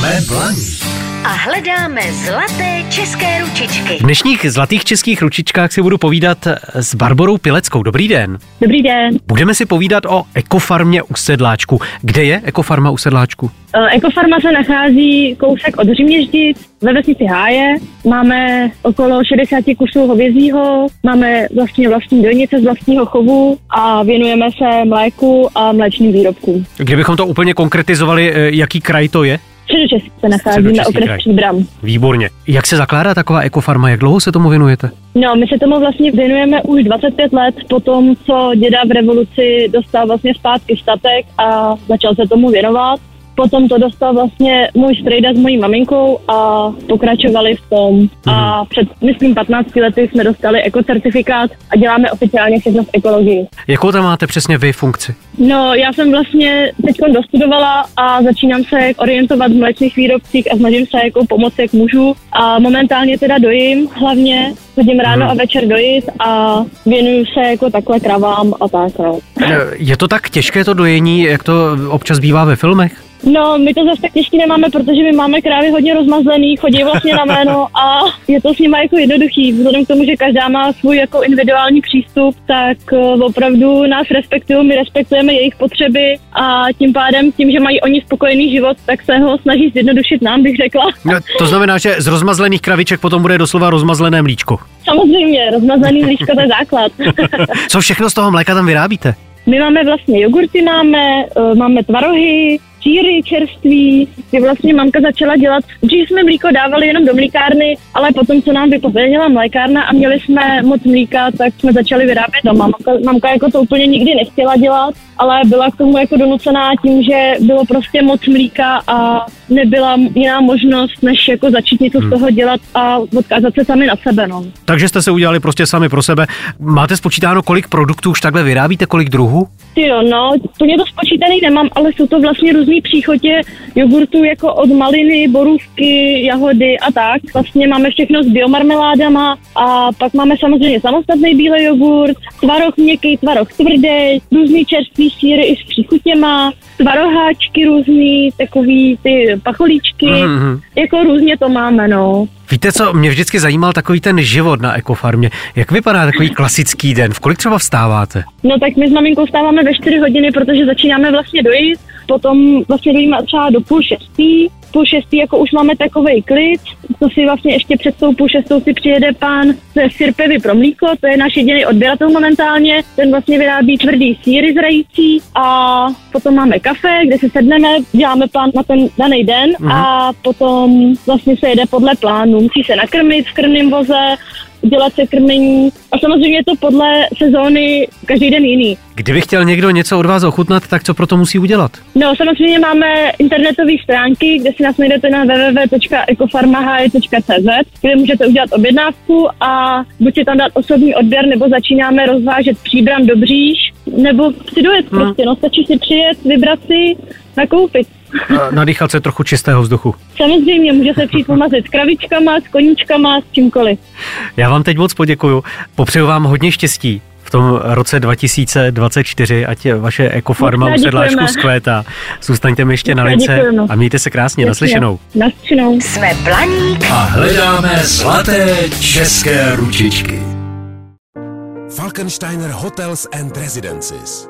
Jsme blaní a hledáme zlaté české ručičky. V dnešních zlatých českých ručičkách si budu povídat s Barborou Pileckou. Dobrý den. Dobrý den. Budeme si povídat o ekofarmě u Sedláčku. Kde je ekofarma u Sedláčku? Eh, Ekofarma se nachází kousek od Říměždic ve vesnici Háje. Máme okolo 60 kusů hovězího, máme vlastně vlastní dojnice z vlastního chovu a věnujeme se mléku a mléčným výrobkům. Kdybychom to úplně konkretizovali, eh, jaký kraj to je? Středočeský se nachází na Středočeský okres kraj. Příbram. Výborně. Jak se zakládá taková ekofarma? Jak dlouho se tomu věnujete? No, my se tomu vlastně věnujeme už 25 let po tom, co děda v revoluci dostal vlastně zpátky statek a začal se tomu věnovat. Potom to dostal vlastně můj strejda s mojí maminkou a pokračovali v tom. A před, myslím, 15 lety jsme dostali ekocertifikát a děláme oficiálně všechno v ekologii. Jakou tam máte přesně vy funkci? No, já jsem vlastně teď dostudovala a začínám se orientovat v mléčných výrobcích a snažím se jako pomoci, jak můžu. A momentálně teda dojím hlavně, chodím ráno Mhm. a večer dojít a věnuju se jako takhle kravám a tak. No. Je to tak těžké to dojení, jak to občas bývá ve filmech? No, my to zase tak těžký nemáme, protože my máme krávy hodně rozmazlený, chodí vlastně na jméno a je to s nimi jako jednoduchý. Vzhledem k tomu, že každá má svůj jako individuální přístup, tak eh, opravdu nás respektují, my respektujeme jejich potřeby a tím pádem, tím, že mají oni spokojený život, tak se ho snaží zjednodušit nám, bych řekla. No, to znamená, že z rozmazlených kraviček potom bude doslova rozmazlené mlíčko. Samozřejmě, rozmazaný líško to je základ. Co všechno z toho mléka tam vyrábíte? My máme vlastně jogurty, máme, eh, máme tvarohy, síry čerství, kdy vlastně mamka začala dělat, dřív jsme mlíko dávali jenom do mlíkárny, ale potom, co nám vypověděla mlékárna a měli jsme moc mlíka, tak jsme začali vyrábět doma. Mamka, mamka jako to úplně nikdy nechtěla dělat, ale byla k tomu jako donucená tím, že bylo prostě moc mlíka a nebyla jiná možnost, než jako začít něco z toho dělat a odkázat se sami na sebe. No. Takže jste se udělali prostě sami pro sebe. Máte spočítáno, kolik produktů už takhle vyrábíte, kolik druhů? Ty jo, no, úplně to spočítaný nemám, ale jsou to vlastně různý příchotě jogurtů jako od maliny, borůvky, jahody a tak. Vlastně máme všechno s biomarmeládama a pak máme samozřejmě samostatný bílý jogurt, tvaroh měkký, tvaroh tvrdý, různý čerstvý síry i s příchutěma, tvaroháčky různý, takový ty pacholíčky, Mhm. jako různě to máme, no. Víte co, mě vždycky zajímal takový ten život na ekofarmě. Jak vypadá takový klasický den? V kolik třeba vstáváte? No tak my s maminkou stáváme ve 4 hodiny, protože začínáme vlastně dojít, potom vlastně dojíme třeba do půl šestý, půl šestý jako už máme takový klid, to si vlastně ještě před tou půl šestou si přijede pán ze Sirpevy pro mlíko, to je náš jediný odběratel momentálně, ten vlastně vyrábí tvrdý síry zrající a potom máme kafe, kde si sedneme, děláme plán na ten daný den a potom vlastně se jede podle plánu, musí se nakrmit v krmném voze, dělat se krmení a samozřejmě je to podle sezóny každý den jiný. Kdyby chtěl někdo něco od vás ochutnat, tak co pro to musí udělat? No samozřejmě máme internetové stránky, kde si nás najdete na www.ekofarmahy.cz, kde můžete udělat objednávku a buď si tam dát osobní odběr, nebo začínáme rozvážet příbram do bříž, nebo si dojet prostě, no stačí si přijet, vybrat si, nakoupit. A Nadýchat se trochu čistého vzduchu. Samozřejmě může se přijít pomazit s kravičkama, s koníčkama, s čímkoliv. Já vám teď moc poděkuju. Popřeju vám hodně štěstí v tom roce 2024, ať vaše ekofarma u sedláčku zkvétá. Zůstaňte mi ještě na lince děkujeme. a mějte se krásně. Naslyšenou. Naslyšenou. Jsme Blaník a hledáme zlaté české ručičky. Falkensteiner Hotels and Residences.